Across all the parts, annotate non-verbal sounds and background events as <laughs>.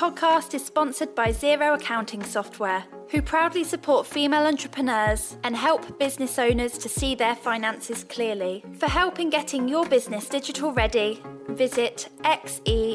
podcast is sponsored by Xero Accounting Software, who proudly support female entrepreneurs and help business owners to see their finances clearly. For help in getting your business digital ready, visit xero.com.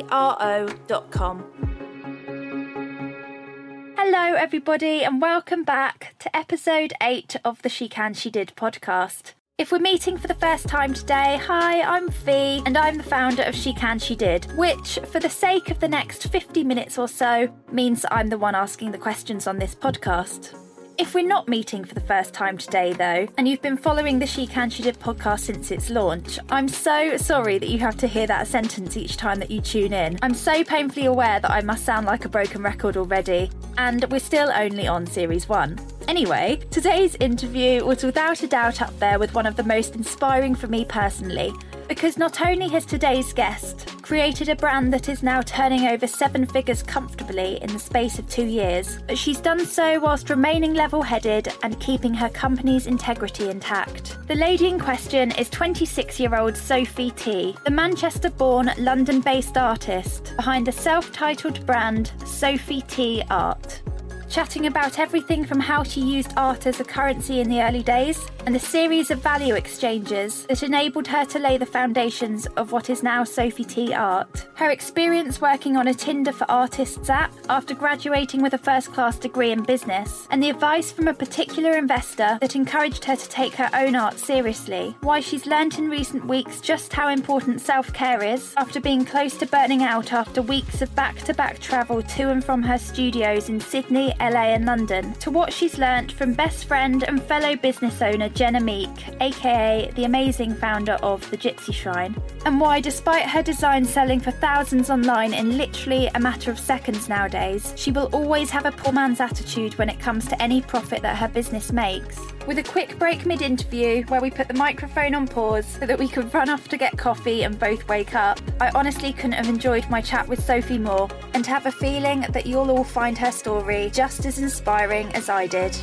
Hello, everybody, and welcome back to episode 8 of the She Can She Did podcast. If we're meeting for the first time today, hi, I'm Fee, and I'm the founder of She Can She Did, which, for the sake of the next 50 minutes or so, means I'm the one asking the questions on this podcast. If we're not meeting for the first time today, though, and you've been following the She Can She Did podcast since its launch, I'm so sorry that you have to hear that sentence each time that you tune in. I'm so painfully aware that I must sound like a broken record already, and we're still only on series one. Anyway, today's interview was without a doubt up there with one of the most inspiring for me personally, because not only has today's guest created a brand that is now turning over seven figures comfortably in the space of two years, but she's done so whilst remaining level headed and keeping her company's integrity intact. The lady in question is 26 year old Sophie Tea, the Manchester born, London based artist behind the self titled brand Sophie Tea Art chatting about everything from how she used art as a currency in the early days and the series of value exchanges that enabled her to lay the foundations of what is now Sophie Tea Art. Her experience working on a Tinder for Artists app after graduating with a first class degree in business, and the advice from a particular investor that encouraged her to take her own art seriously. Why she's learnt in recent weeks just how important self care is after being close to burning out after weeks of back to back travel to and from her studios in Sydney, LA, and London, to what she's learnt from best friend and fellow business owner Jenna Meek, aka the amazing founder of the Gypsy Shrine, and why, despite her design selling for thousands online in literally a matter of seconds nowadays, she will always have a poor man's attitude when it comes to any profit that her business makes. With a quick break mid interview where we put the microphone on pause so that we could run off to get coffee and both wake up, I honestly couldn't have enjoyed my chat with Sophie more and have a feeling that you'll all find her story just as inspiring as I did.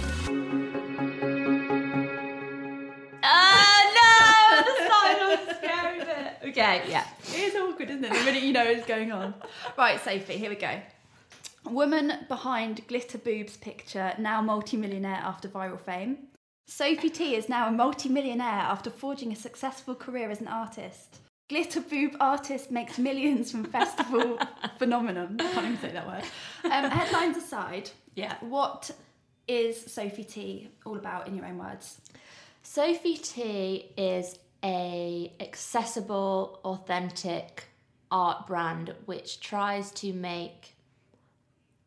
Ah, no! The silence scary bit. Okay, yeah. It is awkward, isn't it? The minute you know what's going on. Right, Sophie, here we go. Woman behind glitter boobs picture, now multi-millionaire after viral fame. Sophie Tea is now a multi-millionaire after forging a successful career as an artist. Glitter boob artist makes millions from festival <laughs> phenomenon. I can't even say that word. Um, headlines aside, Yeah. what is Sophie Tea all about in your own words? Sophie Tea is a accessible, authentic art brand which tries to make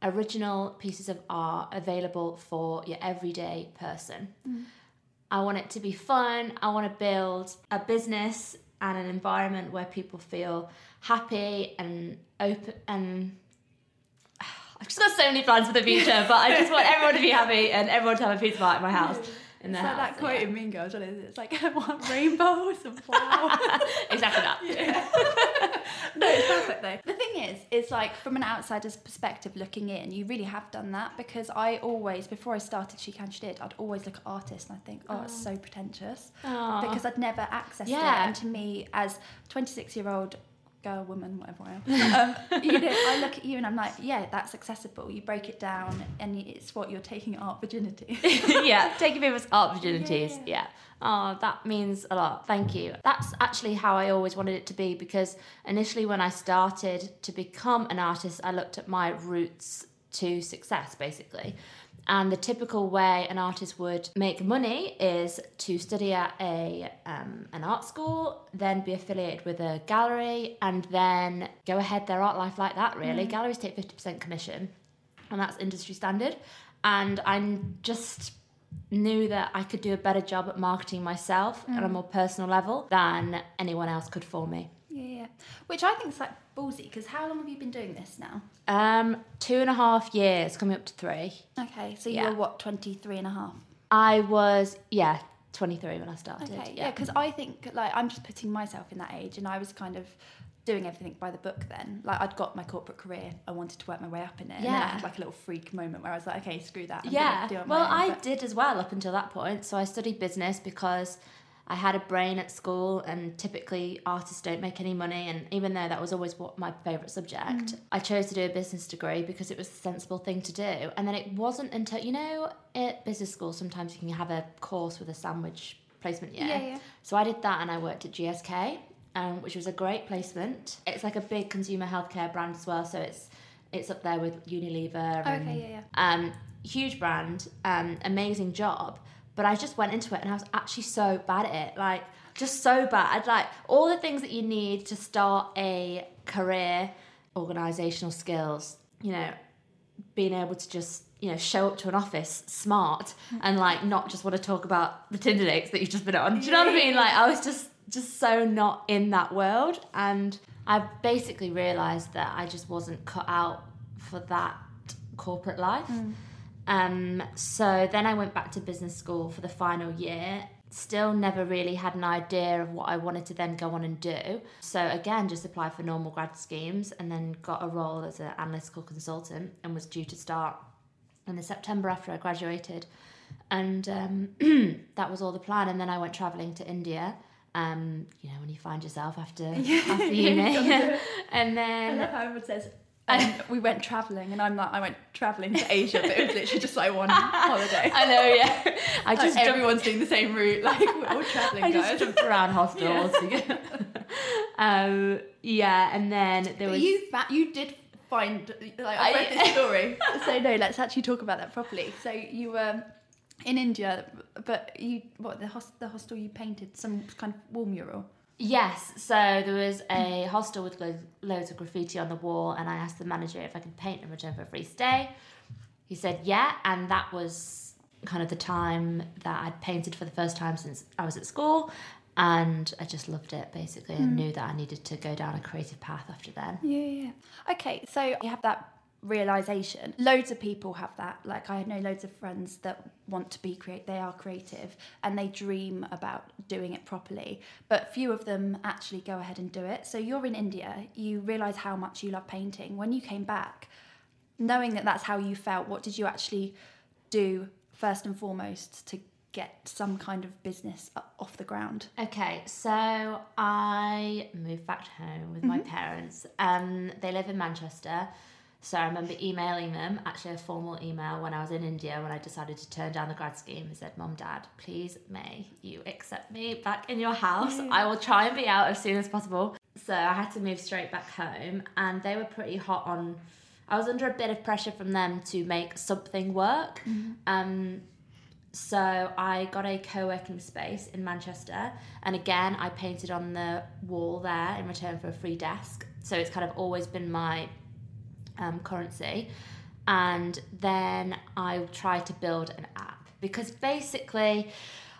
original pieces of art available for your everyday person. Mm. I want it to be fun. I want to build a business and an environment where people feel happy and open and I've just got so many plans for the future, but I just want everyone to be happy and everyone to have a piece of art in my house. In It's like house, that quote yeah. in Mean Girls, what is it? It's like, <laughs> I want rainbows and flowers. <laughs> exactly that. <laughs> no, it's perfect though. The thing is, is like from an outsider's perspective looking in, you really have done that because I always, before I started She Can She Did, I'd always look at artists and I think, oh, it's so pretentious because I'd never accessed Yeah. it. And to me, as 26 year old girl, woman, whatever I am, <laughs> um, you know, I look at you and I'm like, yeah, that's accessible. You break it down and it's what you're taking art virginity. <laughs> yeah, taking people's art virginities. Yeah. Yeah. Oh, that means a lot. Thank you. That's actually how I always wanted it to be because initially, when I started to become an artist, I looked at my roots to success basically. And the typical way an artist would make money is to study at a um, an art school, then be affiliated with a gallery, and then go ahead their art life like that. Really, galleries take fifty percent commission, and that's industry standard. And I just knew that I could do a better job at marketing myself on a more personal level than anyone else could for me. Yeah, yeah. Which I think is like ballsy because how long have you been doing this now? Um, two and a half years, coming up to three. Okay, so Yeah. you're what, 23 and a half? I was, yeah, 23 when I started. Okay, yeah, because I think like I'm just putting myself in that age, and I was kind of doing everything by the book then. Like I'd got my corporate career, I wanted to work my way up in it, and then I Yeah. had like a little freak moment where I was like, okay, screw that. I'm yeah. do it on my Well, own, I but- did as well up until that point. So I studied business because I had a brain at school, and typically artists don't make any money. And even though that was always what my favourite subject, I chose to do a business degree because it was a sensible thing to do. And then it wasn't until, you know, at business school, sometimes you can have a course with a sandwich placement year. Yeah, yeah. So I did that and I worked at GSK, um, which was a great placement. It's like a big consumer healthcare brand as well, so it's it's up there with Unilever. And, Okay, yeah, Um, huge brand, um, amazing job. But I just went into it and I was actually so bad at it, like just so bad. I'd like all the things that you need to start a career, organizational skills, you know, being able to just you know show up to an office smart and like not just want to talk about the Tinder dates that you've just been on. Do you know what I mean? Like I was just just so not in that world, and I basically realised that I just wasn't cut out for that corporate life. Mm. Um, so then I went back to business school for the final year. Still never really had an idea of what I wanted to then go on and do. So again, just applied for normal grad schemes and then got a role as an analytical consultant and was due to start in the September after I graduated. And um, <clears throat> that was all the plan. And then I went traveling to India. Um, you know, when you find yourself after <laughs> after uni, <laughs> <laughs> and I then love how everyone says. And <laughs> we went travelling, and I'm like, I went travelling to Asia, but it was literally just like one <laughs> holiday. I know, yeah. <laughs> I just jumped- everyone's doing the same route. Like we're all travelling, I guys. just jumped around hostels. um, yeah, and then there But was. you fa- you did find like I read the story. so no, let's actually talk about that properly. So you were in India, but you what the host, the hostel you painted some kind of wall mural. Yes, so there was a hostel with lo- loads of graffiti on the wall, and I asked the manager if I could paint in return for a free stay. He said yeah, and that was kind of the time that I'd painted for the first time since I was at school, and I just loved it basically, and hmm. knew that I needed to go down a creative path after then. Yeah, yeah. Okay, so you have that realization. Loads of people have that. Like I know loads of friends that want to be create. They are creative and they dream about doing it properly, but few of them actually go ahead and do it. So you're in India. You realize how much you love painting. When you came back, knowing that that's how you felt, what did you actually do first and foremost to get some kind of business off the ground? Okay, so I moved back home with my parents. Um, they live in Manchester. So I remember emailing them, actually a formal email when I was in India when I decided to turn down the grad scheme and said, Mom, Dad, please may you accept me back in your house. I will try and be out as soon as possible. So I had to move straight back home and they were pretty hot on I was under a bit of pressure from them to make something work. Um, so I got a co-working space in Manchester, and again I painted on the wall there in return for a free desk. So it's kind of always been my um, currency. And then I tried to build an app because basically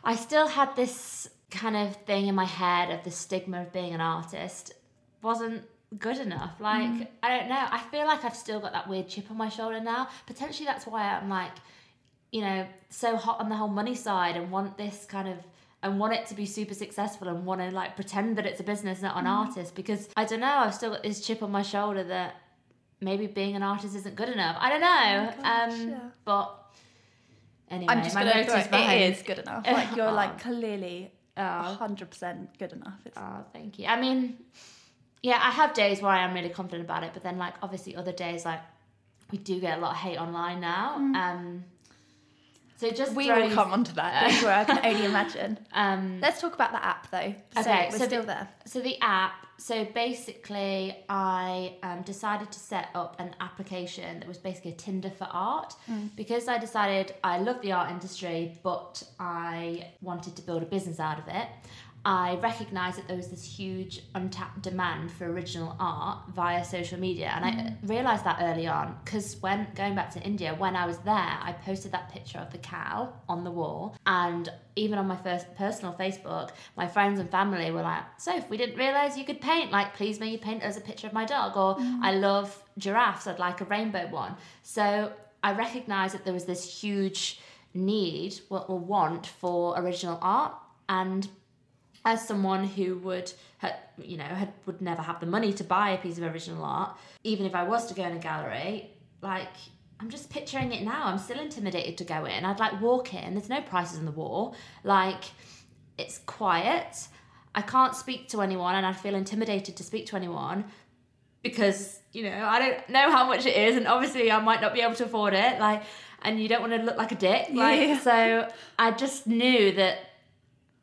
I still had this kind of thing in my head of the stigma of being an artist wasn't good enough. Like, I don't know. I feel like I've still got that weird chip on my shoulder now. Potentially that's why I'm like, you know, so hot on the whole money side and want this kind of and want it to be super successful and want to like pretend that it's a business, not an artist. Because I don't know, I've still got this chip on my shoulder that maybe being an artist isn't good enough. I don't know. Oh gosh, um, yeah. but anyway, I'm just my gonna throw it. behind. It is good enough. Like you're <laughs> Oh. like clearly Oh. hundred percent good enough. It's, Oh, thank you. I mean, yeah, I have days where I am really confident about it, but then like obviously other days like we do get a lot of hate online now. Um, so just we throws, will come onto that. <laughs> Don't worry, I can only imagine. Um, Let's talk about the app though. So Okay, we're so still the- there. So the app. So basically, I um, decided to set up an application that was basically a Tinder for art because I decided I love the art industry, but I wanted to build a business out of it. I recognised that there was this huge untapped demand for original art via social media, and I mm. realised that early on because when going back to India, when I was there, I posted that picture of the cow on the wall, and even on my first personal Facebook, my friends and family were like, "Soph, we didn't realise you could paint. Like, please may you paint us a picture of my dog, or mm. I love giraffes. I'd like a rainbow one." So I recognised that there was this huge need or want for original art, and as someone who would ha- you know had, would never have the money to buy a piece of original art even if i was to go in a gallery like i'm just picturing it now i'm still intimidated to go in i'd like walk in there's no prices on the wall like it's quiet. I can't speak to anyone and I feel intimidated to speak to anyone because, you know, I don't know how much it is and obviously I might not be able to afford it. Like and you don't want to look like a dick. Like Yeah. so I just knew that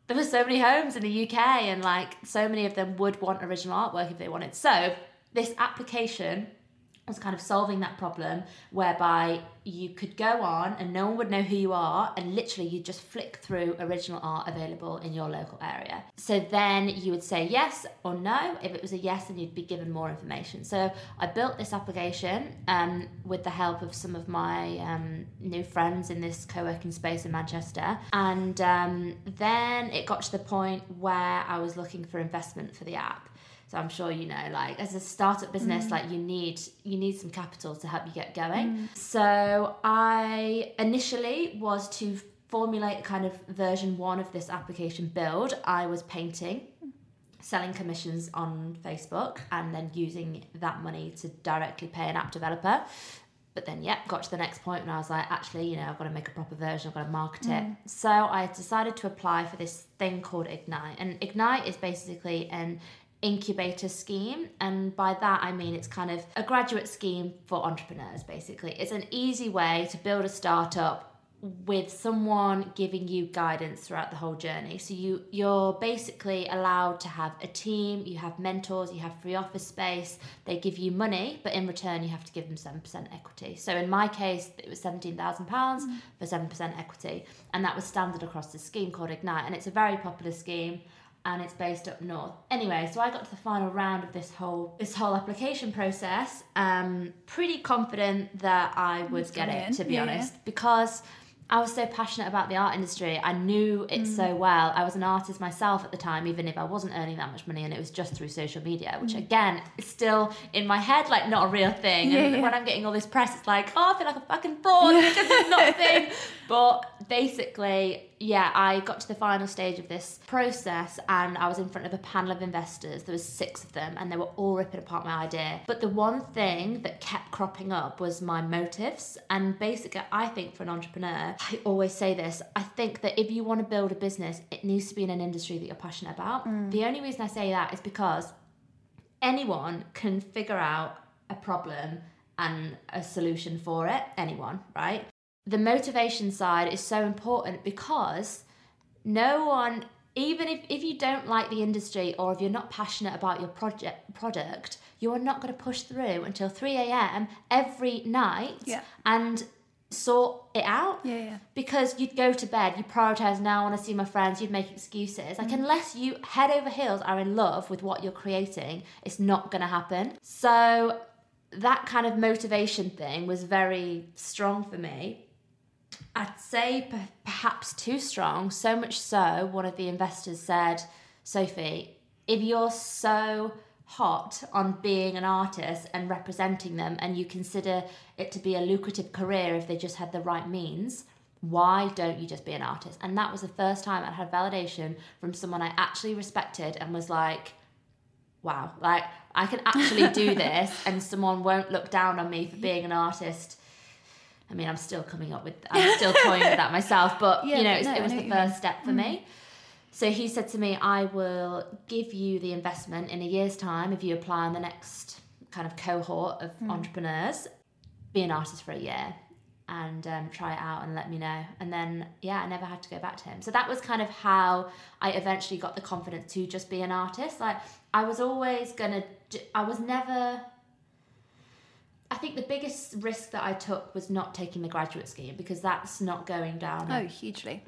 there were so many homes in the UK and like so many of them would want original artwork if they wanted. So this application was kind of solving that problem whereby you could go on and no one would know who you are and literally you just flick through original art available in your local area. So then you would say yes or no. If it was a yes, then you'd be given more information. So I built this application um, with the help of some of my um, new friends in this co-working space in Manchester. And um, then it got to the point where I was looking for investment for the app. So I'm sure you know, like as a startup business, mm. like you need you need some capital to help you get going. Mm. So I initially was to formulate kind of version one of this application build. I was painting, selling commissions on Facebook, and then using that money to directly pay an app developer. But then, yeah, got to the next point and I was like, actually, you know, I've got to make a proper version, I've got to market it. Mm. So I decided to apply for this thing called Ignite. And Ignite is basically an incubator scheme. And by that, I mean it's kind of a graduate scheme for entrepreneurs, basically. It's an easy way to build a startup with someone giving you guidance throughout the whole journey. So you you're basically allowed to have a team, you have mentors, you have free office space. They give you money, but in return you have to give them 7% equity. So in my case it was 17,000 pounds mm. for 7% equity, and that was standard across the scheme called Ignite and it's a very popular scheme and it's based up north. Anyway, so I got to the final round of this whole this whole application process. Um, pretty confident that I would get get it, in. to be Yeah, honest, because I was so passionate about the art industry. I knew it Mm. so well. I was an artist myself at the time, even if I wasn't earning that much money, and it was just through social media, which again is still in my head like not a real thing. Mm. Yeah, and when I'm getting all this press, it's like, oh, I feel like a fucking fraud because it's not a <laughs> thing. But basically, yeah, I got to the final stage of this process and I was in front of a panel of investors. There was six of them and they were all ripping apart my idea. But the one thing that kept cropping up was my motives. And basically, I think for an entrepreneur, I always say this, I think that if you want to build a business, it needs to be in an industry that you're passionate about. Mm. The only reason I say that is because anyone can figure out a problem and a solution for it. Anyone, right? The motivation side is so important because no one, even if, if you don't like the industry or if you're not passionate about your project product, you are not going to push through until 3 a.m. every night Yeah. and sort it out Yeah, yeah. because you'd go to bed, you prioritize now I want to see my friends, you'd make excuses. Like mm-hmm. unless you head over heels are in love with what you're creating, it's not going to happen. So that kind of motivation thing was very strong for me. I'd say p- perhaps too strong, so much so one of the investors said, "Sophie, if you're so hot on being an artist and representing them and you consider it to be a lucrative career if they just had the right means, why don't you just be an artist?" And that was the first time I'd had validation from someone I actually respected and was like, wow, like I can actually do <laughs> this and someone won't look down on me for being an artist. I mean, I'm still coming up with, I'm still toying with that <laughs> myself, but Yeah, you know, no, it was the first step for me. So he said to me, I will give you the investment in a year's time if you apply on the next kind of cohort of entrepreneurs, be an artist for a year and um, try it out and let me know. And then, yeah, I never had to go back to him. So that was kind of how I eventually got the confidence to just be an artist. Like, I was always gonna, do, I was never. I think the biggest risk that I took was not taking the graduate scheme because that's not going down. Oh, hugely.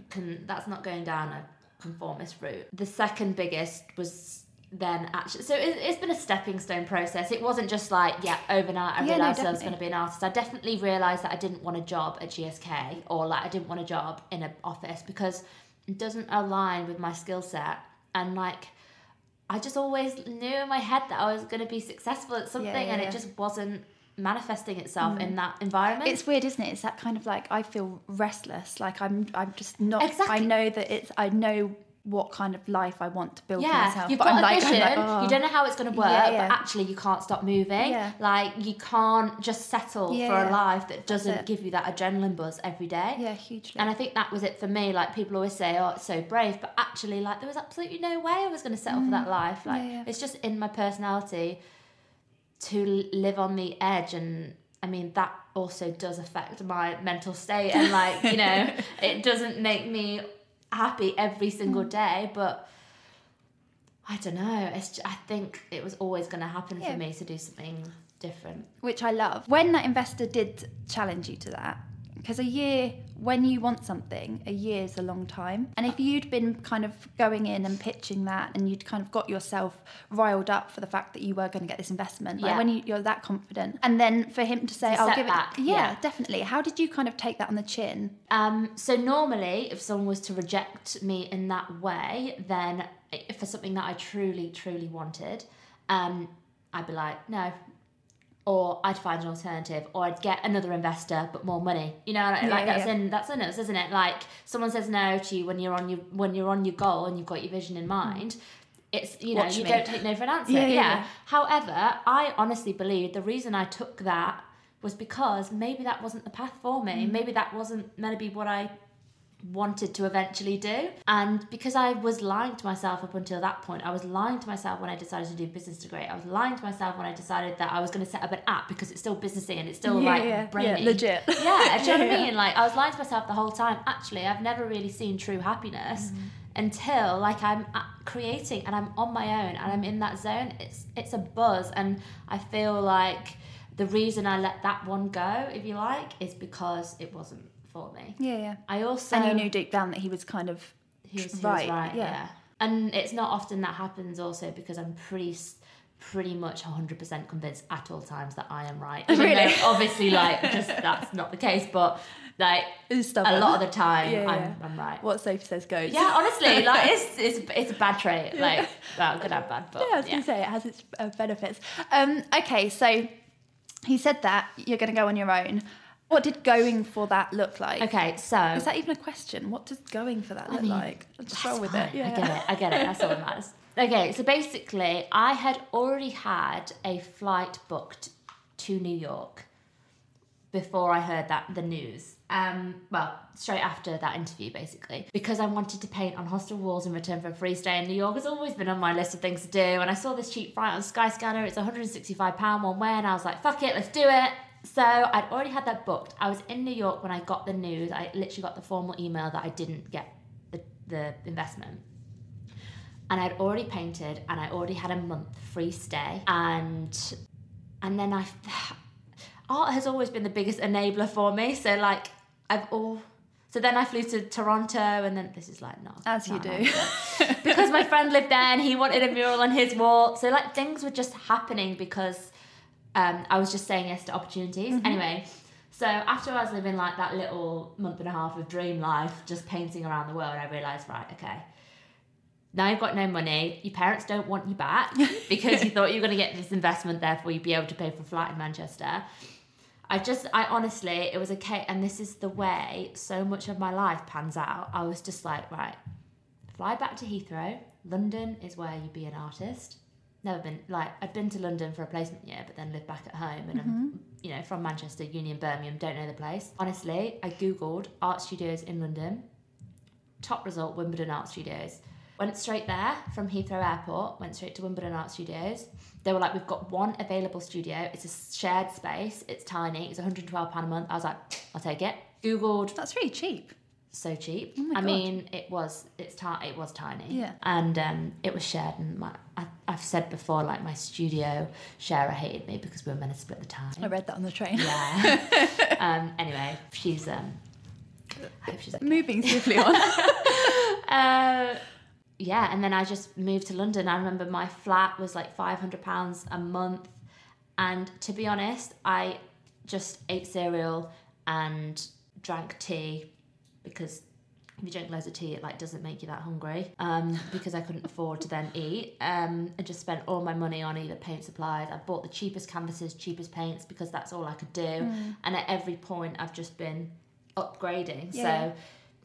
that's not going down a conformist route. The second biggest was then actually so it, it's been a stepping stone process it wasn't just like yeah overnight i Yeah, no, realized i was going to be an artist i definitely realized that i didn't want a job at gsk or like i didn't want a job in an office because it doesn't align with my skill set and like i just always knew in my head that i was going to be successful at something yeah, and yeah. it just wasn't manifesting itself in that environment It's weird, isn't it? It's that kind of like I feel restless. Like I'm, I'm just not. exactly. I know that it's. I know what kind of life I want to build for yeah, myself. you've but got I'm a like, vision. like, oh. You don't know how it's going to work, Yeah, yeah. but actually you can't stop moving. Yeah. Like you can't just settle for a life that doesn't give you that adrenaline buzz every day. Yeah, hugely. And I think that was it for me. Like people always say, "Oh, it's so brave," but actually, like there was absolutely no way I was going to settle for that life. Like Mm. It's just in my personality to live on the edge, and I mean that also does affect my mental state, and like you know, <laughs> it doesn't make me happy every single Mm. day, but. I don't know. It's. ju- I think it was always going to happen Yeah. for me to do something different. which I love. When that investor did challenge you to that, because a year, when you want something, a year is a long time. And if you'd been kind of going in and pitching that, and you'd kind of got yourself riled up for the fact that you were going to get this investment, like Yeah. when you, you're that confident, and then for him to say, a "I'll give setback, it," yeah, yeah. definitely. How did you kind of take that on the chin? Um, so normally, if someone was to reject me in that way, then for something that I truly, truly wanted, um, I'd be like, no. Or I'd find an alternative, or I'd get another investor but more money. You know, like, Yeah, like that's yeah. in that's in us, isn't it? Like someone says no to you when you're on your when you're on your goal and you've got your vision in mind. It's you know Watch you me. don't take no for an <laughs> answer. Yeah, Yeah. However, I honestly believe the reason I took that was because maybe that wasn't the path for Mm. me. Maybe that wasn't meant to be what I wanted to eventually do. And because I was lying to myself up until that point, I was lying to myself when I decided to do business degree. I was lying to myself when I decided that I was going to set up an app because it's still businessy and it's still Yeah, like yeah, brainy. yeah, legit. Yeah, do you know what I <laughs> mean? Like I was lying to myself the whole time. Actually, I've never really seen true happiness Mm. until like I'm creating and I'm on my own and I'm in that zone. It's it's a buzz, and I feel like the reason I let that one go, if you like, is because it wasn't for me. Yeah, yeah. I also and you knew deep down that he was kind of he was, he was right, right, yeah. yeah. And it's not often that happens also because I'm pretty pretty much 100% convinced at all times that I am right. Even Really? obviously like <laughs> just that's not the case, but like a lot of the time Yeah, I'm, yeah. I'm right. what Sophie says goes. Yeah, honestly, <laughs> like it's it's it's a bad trait. Like, well, good and bad, but Yeah, I was yeah. to say it has its uh, benefits. Um, okay, so he said that you're going to go on your own. What did going for that look like? Okay, so Is that even a question? What does going for that look mean, like? Just That's roll with fine. it. Yeah. I get it. I get it. That's all that matters. Okay, so basically, I had already had a flight booked to New York before I heard that the news. Um, well, straight after that interview, basically, because I wanted to paint on hostel walls in return for a free stay in New York. Has always been on my list of things to do, and I saw this cheap flight on Skyscanner. It's 165 pound one way, and I was like, "Fuck it, let's do it." So I'd already had that booked. I was in New York when I got the news. I literally got the formal email that I didn't get the, the investment and I'd already painted and I already had a month free stay and and then I <sighs> art has always been the biggest enabler for me so like I've all so then I flew to Toronto and then this is like not As you do. <laughs> because my friend lived there and he wanted a mural on his wall so like things were just happening because um, I was just saying yes to opportunities anyway so after I was living like that little month and a half of dream life just painting around the world I realised right okay now you've got no money. Your parents don't want you back <laughs> because you thought you were going to get this investment, therefore you'd be able to pay for a flat in Manchester. I just, I honestly, it was okay. And this is the way so much of my life pans out. I was just like, right, fly back to Heathrow. London is where you be an artist. Never been, like, I'd been to London for a placement year, but then lived back at home. And I'm, mm-hmm. you know, from Manchester, Union, Birmingham, don't know the place. Honestly, I Googled art studios in London top result Wimbledon Art Studios. Went straight there from Heathrow Airport, went straight to Wimbledon Art Studios. They were like, We've got one available studio. It's a shared space, it's tiny, it's £112 a month. I was like, I'll take it. Googled, That's really cheap. So cheap. Oh I mean, it was it's ti- it was tiny. Yeah. And um, it was shared, and my, I, I've said before, like my studio sharer hated me because we were meant to split the time. I read that on the train. Yeah. <laughs> um, anyway, she's um. I hope she's okay. Moving swiftly on. <laughs> Uh, yeah, and then I just moved to London. I remember my flat was like five hundred pounds a month, and to be honest, I just ate cereal and drank tea because if you drink loads of tea, it like doesn't make you that hungry. Um, <laughs> because I couldn't afford to then eat. Um, and just spent all my money on either paint supplies. I bought the cheapest canvases, cheapest paints because that's all I could do. And at every point, I've just been upgrading. Yeah. So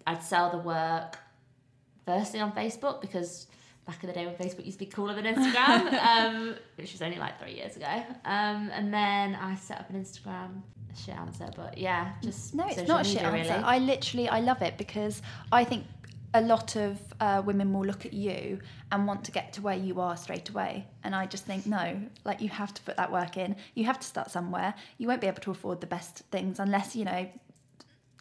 I'd sell the work, firstly on Facebook because back in the day when Facebook used to be cooler than Instagram, <laughs> um, which was only like three years ago. Um, and then I set up an Instagram. Shit answer, but yeah, just No, it's not a shit media, answer. I literally, I love it because I think a lot of uh, women will look at you and want to get to where you are straight away. And I just think, no, like you have to put that work in. You have to start somewhere. You won't be able to afford the best things unless, you know,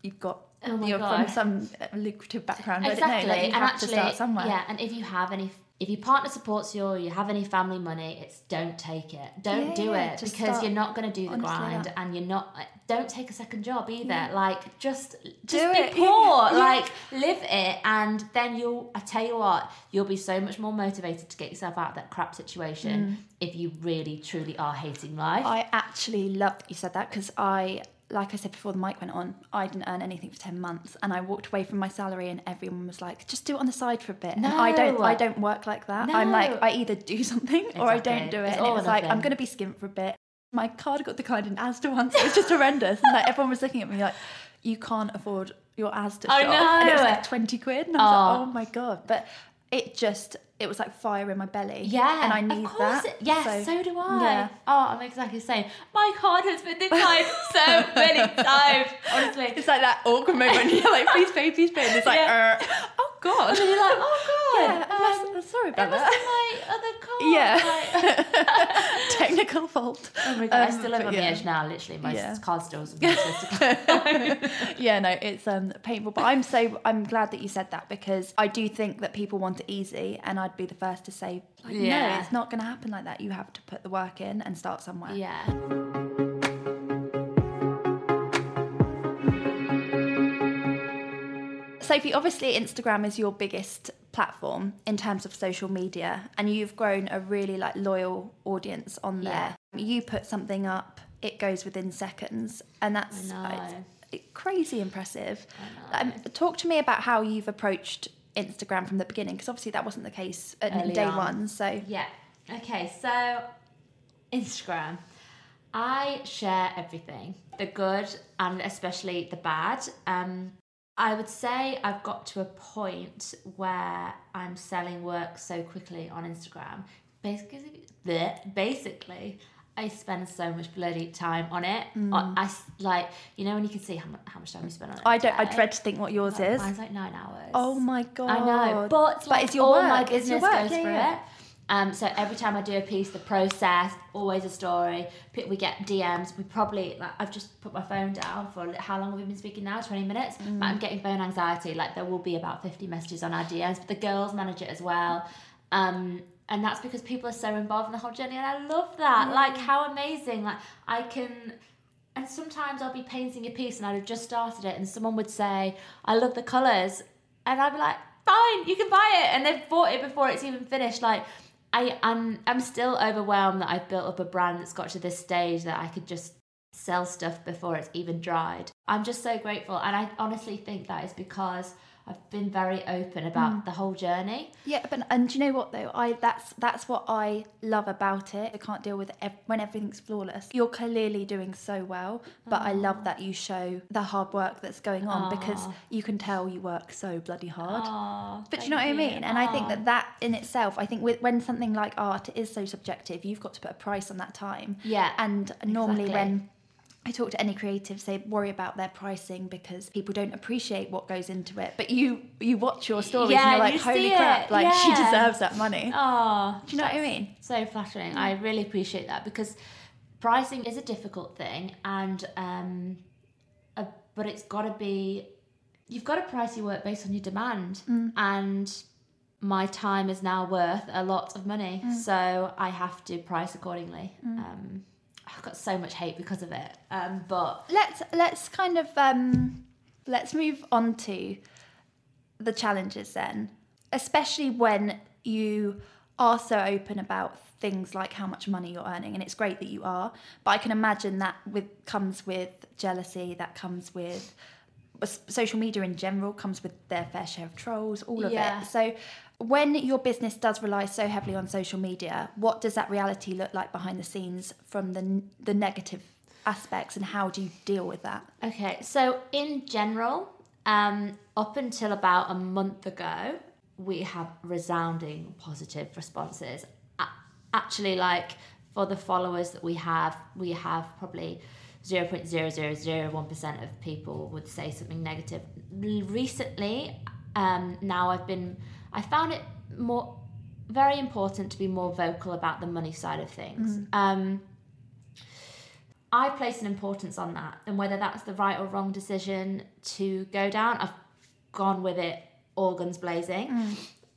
you've got, Oh you're God. from some uh, lucrative background. exactly. I don't know, like you and have actually, to start somewhere. yeah. And if you have any, if your partner supports you or you have any family money, it's don't take it. Don't Yeah, do yeah, it because start. you're not going to do the Honestly, grind, that. and you're not. Don't take a second job either. Like just, just Do be it. poor. Yeah. Like live it, and then you'll. I tell you what, you'll be so much more motivated to get yourself out of that crap situation if you really truly are hating life. Mm. I actually love that you said that because I, like I said before the mic went on, I didn't earn anything for ten months, and I walked away from my salary, and everyone was like, "Just do it on the side for a bit." And I don't, I don't work like that. I'm like, I either do <laughs> something or I don't do it. It's and it was like, I'm going to be skint for a bit. My card got declined in Asda once. It was just horrendous, and like everyone was looking at me like, "You can't afford your Asda I shop," and it was like twenty quid, and I was Oh. like, "Oh my god!" But it just, it was like fire in my belly. Yeah, and I need of course that. It, yes, so, do I. Yeah. Oh, I'm exactly the same. My card has been declined <laughs> so many times. Honestly, It's like that awkward moment when you're like, please pay, please pay. And it's like, Yeah. uh, oh God. and you're like, oh god, Yeah, I um, must- sorry about that. my other card. Yeah. Like, <laughs> Technical fault. oh my god, I Um, still live on the edge now. Literally, my Yeah. card stores are supposed to yeah, no, it's um painful. But I'm so I'm glad that you said that because I do think that people want it easy, and I'd be the first to say, like, no, Yeah. it's not going to happen like that. You have to put the work in and start somewhere. Yeah. Sophie, obviously Instagram is your biggest platform in terms of social media, and you've grown a really like loyal audience on there. You put something up, it goes within seconds, and that's I know. it's- it's crazy impressive. Um, talk to me about how you've approached Instagram from the beginning, because obviously that wasn't the case at Early day on. one. So Yeah. Okay, so Instagram. I share everything, the good and especially the bad. Um, I would say I've got to a point where I'm selling work so quickly on Instagram. Basically, bleh, basically, I spend so much bloody time on it. Mm. I like, you know, when you can see how much, how much time you spend on it. I don't. I day? dread to think what yours is. Mine's like nine hours. Oh my god! I know, but, but like, it's your all work. my it's your business work. goes yeah, through yeah. it. Um, so every time I do a piece, the process, always a story. We get DMs. We probably like I've just put my phone down for how long have we been speaking now? Twenty minutes. Mm. But I'm getting phone anxiety. Like there will be about fifty messages on our DMs. But the girls manage it as well. Um, and that's because people are so involved in the whole journey, and I love that. Like how amazing! Like I can and sometimes I'll be painting a piece and I'd have just started it, and someone would say, I love the colours. And I'd be like, fine, you can buy it. And they've bought it before it's even finished. Like, I, I'm, I'm still overwhelmed that I've built up a brand that's got to this stage that I could just sell stuff before it's even dried. I'm just so grateful. And I honestly think that is because I've been very open about mm. the whole journey. Yeah, but and do you know what though? I that's that's what I love about it. I can't deal with ev- when everything's flawless. You're clearly doing so well, but I love that you show the hard work that's going on because you can tell you work so bloody hard. Oh, But do you know what I mean? And I think that that in itself, I think with when something like art is so subjective, you've got to put a price on that time. Yeah, And normally exactly. when I talk to any creatives, they worry about their pricing because people don't appreciate what goes into it. But you you watch your stories Yeah, and you're like, you holy crap, it, like she deserves that money. Oh, Do you know what I mean? So flattering. I really appreciate that because pricing is a difficult thing, and um, uh, but it's got to be. You've got to price your work based on your demand, Mm. and my time is now worth a lot of money, Mm. so I have to price accordingly. Um, I've got so much hate because of it, um, but Let's let's kind of um let's move on to the challenges then, especially when you are so open about things like how much money you're earning and it's great that you are but i can imagine that with comes with jealousy that comes with social media in general comes with their fair share of trolls all of Yeah. it so when your business does rely so heavily on social media what does that reality look like behind the scenes from the the negative aspects and how do you deal with that Okay, so in general, um, up until about a month ago, we have resounding positive responses. Actually, like for the followers that we have, we have probably 0.0001% of people would say something negative. Recently, um, now I've been, I found it more very important to be more vocal about the money side of things. Um, I place an importance on that, and whether that's the right or wrong decision to go down, I've gone with it all guns blazing.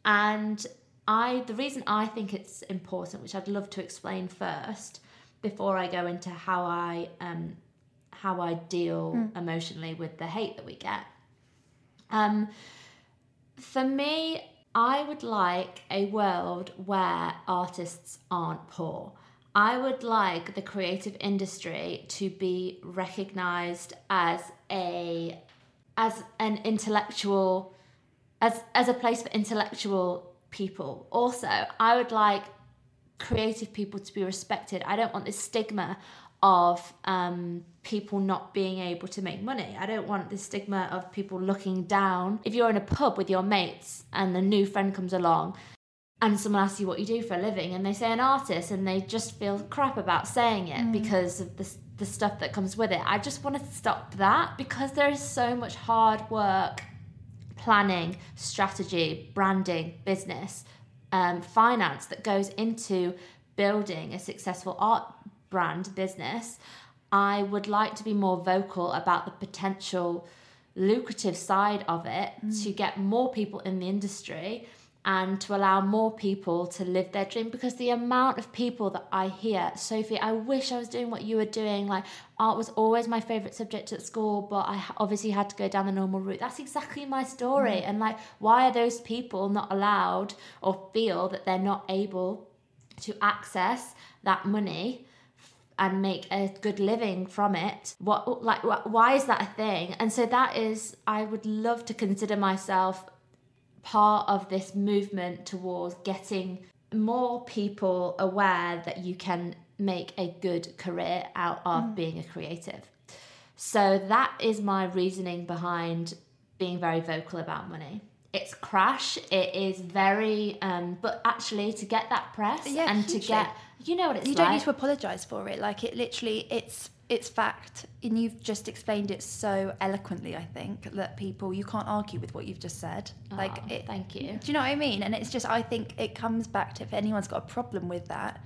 And I, the reason I think it's important, which I'd love to explain first, before I go into how I um, how I deal emotionally with the hate that we get. Um, for me, I would like a world where artists aren't poor. I would like the creative industry to be recognized as a as an intellectual as as a place for intellectual people. Also, I would like creative people to be respected. I don't want this stigma of um, people not being able to make money. I don't want this stigma of people looking down. If you're in a pub with your mates and a new friend comes along and someone asks you what you do for a living and they say an artist and they just feel crap about saying it because of the, the stuff that comes with it. I just want to stop that because there is so much hard work planning, strategy, branding, business, um, finance that goes into building a successful art brand business. I would like to be more vocal about the potential lucrative side of it to get more people in the industry and to allow more people to live their dream because the amount of people that I hear, Sophie, I wish I was doing what you were doing. Like, art was always my favorite subject at school, but I obviously had to go down the normal route. That's exactly my story. Mm. And, like, why are those people not allowed or feel that they're not able to access that money? and make a good living from it what like wh- why is that a thing and so that is i would love to consider myself part of this movement towards getting more people aware that you can make a good career out of mm. being a creative. So that is my reasoning behind being very vocal about money it's crash it is very um but actually to get that press Yeah, and to get you know what it's you like don't need to apologize for it. Like it literally it's it's fact. And you've just explained it so eloquently i think that people you can't argue with what you've just said. Like it, thank you. do you know what i mean? And it's just i think it comes back to if anyone's got a problem with that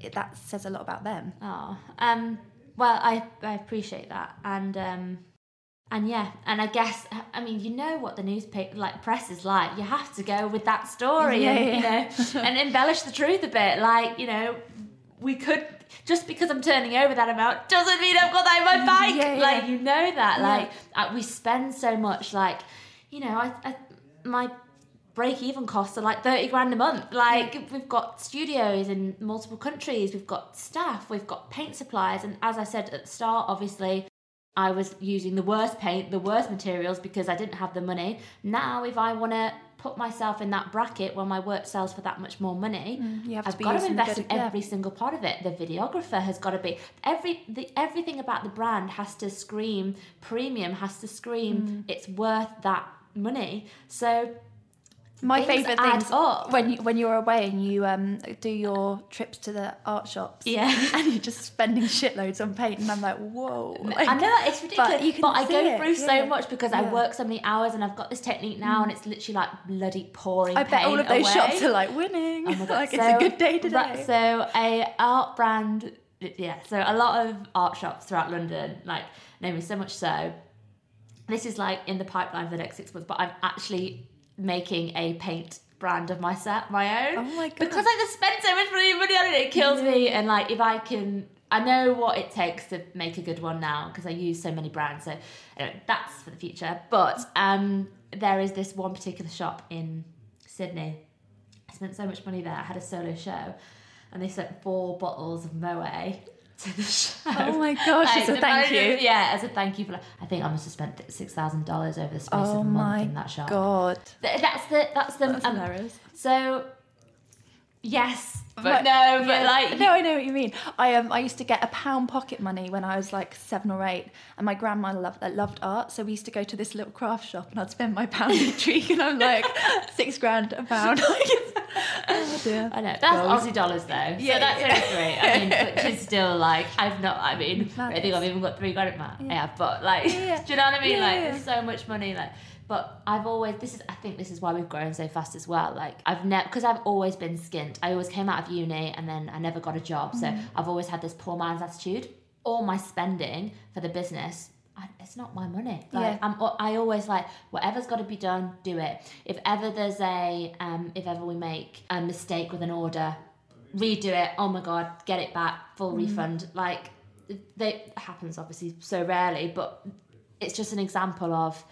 it, that says a lot about them. Oh, um, well, I I appreciate that, and um, and yeah, and I guess I mean you know what the newspaper like press is like. You have to go with that story, Yeah, and yeah. you know, <laughs> and embellish the truth a bit. Like you know, we could just because I'm turning over that amount doesn't mean I've got that in my bank. Yeah. Like you know that. Like uh, we spend so much. Like you know, I, I my break even costs are like 30 grand a month. Like we've got studios in multiple countries, we've got staff, we've got paint suppliers. And as I said at the start, obviously, I was using the worst paint, the worst materials because I didn't have the money. Now, if I want to put myself in that bracket where my work sells for that much more money, to I've got to invest in every single part of it. The videographer has got to be every the everything about the brand has to scream premium, has to scream Mm. it's worth that money. So my Things favorite add things up. when you when you're away and you um do your trips to the art shops Yeah. <laughs> and you're just spending shitloads on paint and i'm like whoa I know it's ridiculous, But you but, can I go it, through so much because I Yeah. Mm. work so many hours and I've got this technique now, and it's literally like bloody pouring. i bet all of those away. shops are like winning Oh my <laughs> God. like so, it's a good day today right, so a art brand, yeah. So a lot of art shops throughout London, like know me so much so. This is like in the pipeline for the next six months, but I'm actually making a paint brand of my set, my own. Oh my God. Because I just spend so much money money on it, it kills me. And like if I can. I know what it takes to make a good one now because I use so many brands. So anyway, that's for the future. But um, there is this one particular shop in Sydney I spent so much money there. I had a solo show, and they sent four bottles of Moët to the show. Oh my gosh, as a thank you. Yeah, as a thank you for. Like, I think I must have spent six thousand dollars over the space oh of a month my in that shop. god Th- That's the that's the that's um, hilarious so. Yes, But no, but like no, I know what you mean. I um, I used to get a pound pocket money when I was like seven or eight, and my grandma loved loved art, so we used to go to this little craft shop, and I'd spend my pound each <laughs> week, and I'm like six grand a pound. <laughs> oh dear. I know that's Goals. Aussie dollars though, so Yeah, that's yeah. three. I mean, which is <laughs> still like I've not. I mean, I think I've even got three grand in my Yeah. yeah, but like, Yeah. do you know what I mean? Like, there's so much money, like. But I've always this is I think this is why we've grown so fast as well. Like I've never because I've always been skint. I always came out of uni and then I never got a job, so Mm. I've always had this poor man's attitude. All my spending for the business. I, it's not my money. Like Yeah. I'm, I always like whatever's got to be done, do it. If ever there's a, um, if ever we make a mistake with an order, redo it. Oh my god, get it back, full refund. Like that happens obviously so rarely, but it's just an example of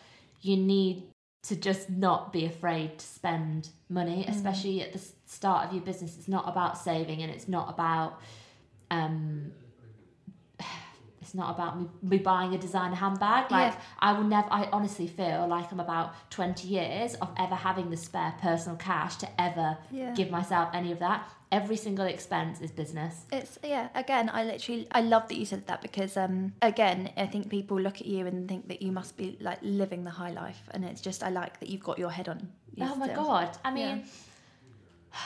you need to just not be afraid to spend money, especially at the start of your business. It's not about saving and it's not about um <sighs> it's not about me, me buying a designer handbag. Like Yeah. I will never I honestly feel like I'm about 20 years of ever having the spare personal cash to ever Yeah. give myself any of that. Every single expense is business. It's yeah. Again, I literally I love that you said that because um again I think people look at you and think that you must be like living the high life, and it's just I like that you've got your head on. you Oh my god! I mean,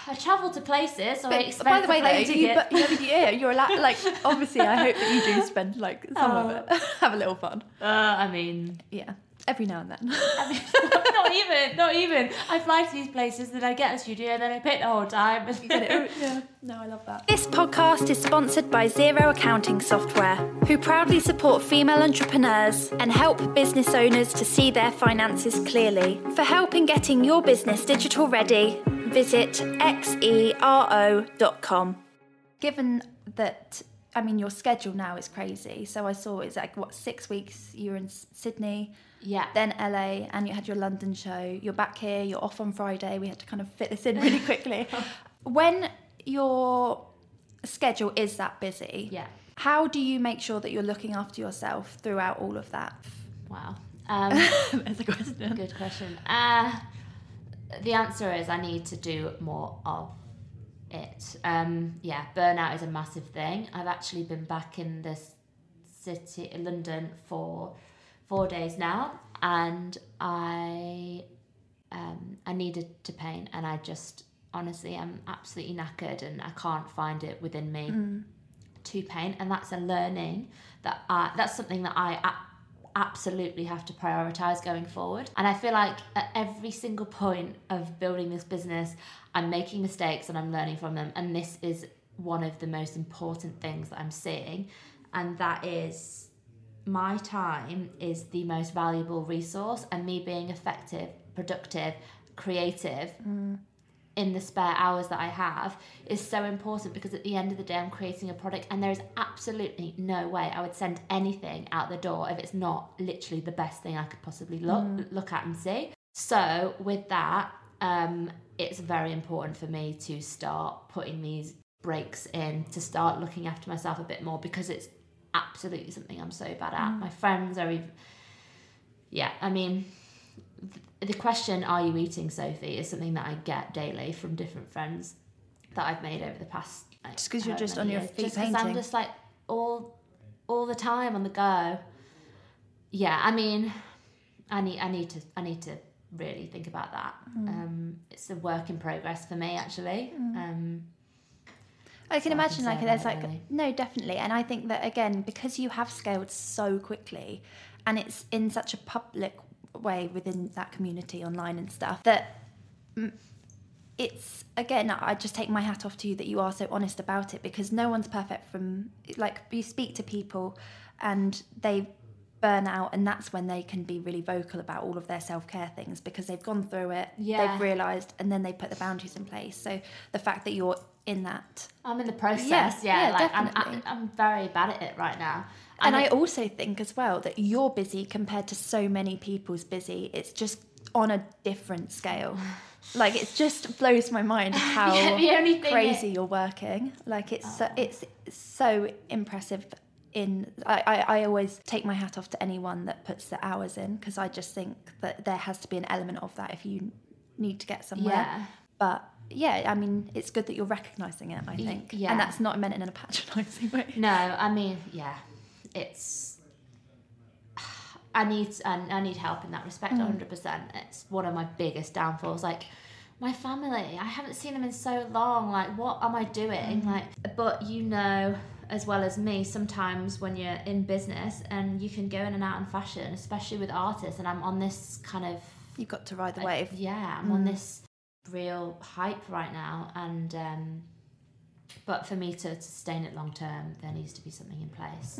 I travel to places, so I expect by the way, though, you, but, yeah, <laughs> yeah, you're allowed. Like, obviously, I hope that you do spend like some of Oh. it, <laughs> have a little fun. Uh, I mean, Yeah, every now and then. I mean, <laughs> <laughs> not even, not even. I fly to these places, then I get a studio, and then I pay the whole time. <laughs> Oh, yeah, no, I love that. This podcast is sponsored by Xero Accounting Software, who proudly support female entrepreneurs and help business owners to see their finances clearly. For help in getting your business digital ready, visit xero.com. Given that, I mean, your schedule now is crazy. So I saw it's like, what, six weeks you're in Sydney, yeah. then LA, and you had your London show. You're back here, you're off on Friday. We had to kind of fit this in really <laughs> quickly. when your schedule is that busy, Yeah. how do you make sure that you're looking after yourself throughout all of that? Wow. Um, <laughs> There's a question. good question. Uh, the answer is I need to do more of it. Um, yeah, burnout is a massive thing. I've actually been back in this city, London, for four days now, and I um, I needed to paint, and I just honestly am absolutely knackered, and I can't find it within me to paint, and that's a learning that I, that's something that I absolutely have to prioritize going forward. And I feel like at every single point of building this business, I'm making mistakes and I'm learning from them, and this is one of the most important things that I'm seeing, and that is my time is the most valuable resource and me being effective, productive, creative in the spare hours that I have is so important because at the end of the day I'm creating a product and there is absolutely no way I would send anything out the door if it's not literally the best thing I could possibly look look at and see. So with that, um, it's very important for me to start putting these breaks in to start looking after myself a bit more because it's absolutely something I'm so bad at. My friends are even yeah, I mean th- the question are you eating sophie? is something that i get daily from different friends that i've made over the past like, Just 'cause you're just on your years. feet just 'cause i'm just like all all the time on the go. Yeah i mean i need i need to i need to really think about that. Mm. um it's a work in progress for me actually. Um I can imagine like there's like really. no definitely and I think that again because you have scaled so quickly and it's in such a public way within that community online and stuff that mm, it's again I just take my hat off to you that you are so honest about it because no one's perfect from like you speak to people and they burn out and that's when they can be really vocal about all of their self-care things because they've gone through it Yeah. they've realized and then they put the boundaries in place so the fact that you're in that i'm in the process Yeah, yeah, yeah, like definitely. I'm, I'm very bad at it right now And I also think as well that you're busy compared to so many people's busy. It's just on a different scale. <sighs> Like it just blows my mind <laughs> how Yeah, the only thing crazy is- you're working. Like it's so, Oh. it's so impressive. In I, I, I always take my hat off to anyone that puts the hours in because I just think that there has to be an element of that if you need to get somewhere. yeah But yeah, I mean, it's good that you're recognizing it. I think, yeah. and that's not meant in a patronising way. No, I mean, yeah, it's. I need I, I need help in that respect, mm. hundred percent. It's one of my biggest downfalls. Like my family, I haven't seen them in so long. Like, what am I doing? Mm. Like, but you know as well as me, sometimes when you're in business and you can go in and out in fashion, especially with artists, and I'm on this kind of You've got to ride the wave. Yeah, I'm on this real hype right now, and um, but for me to sustain it long term, there needs to be something in place.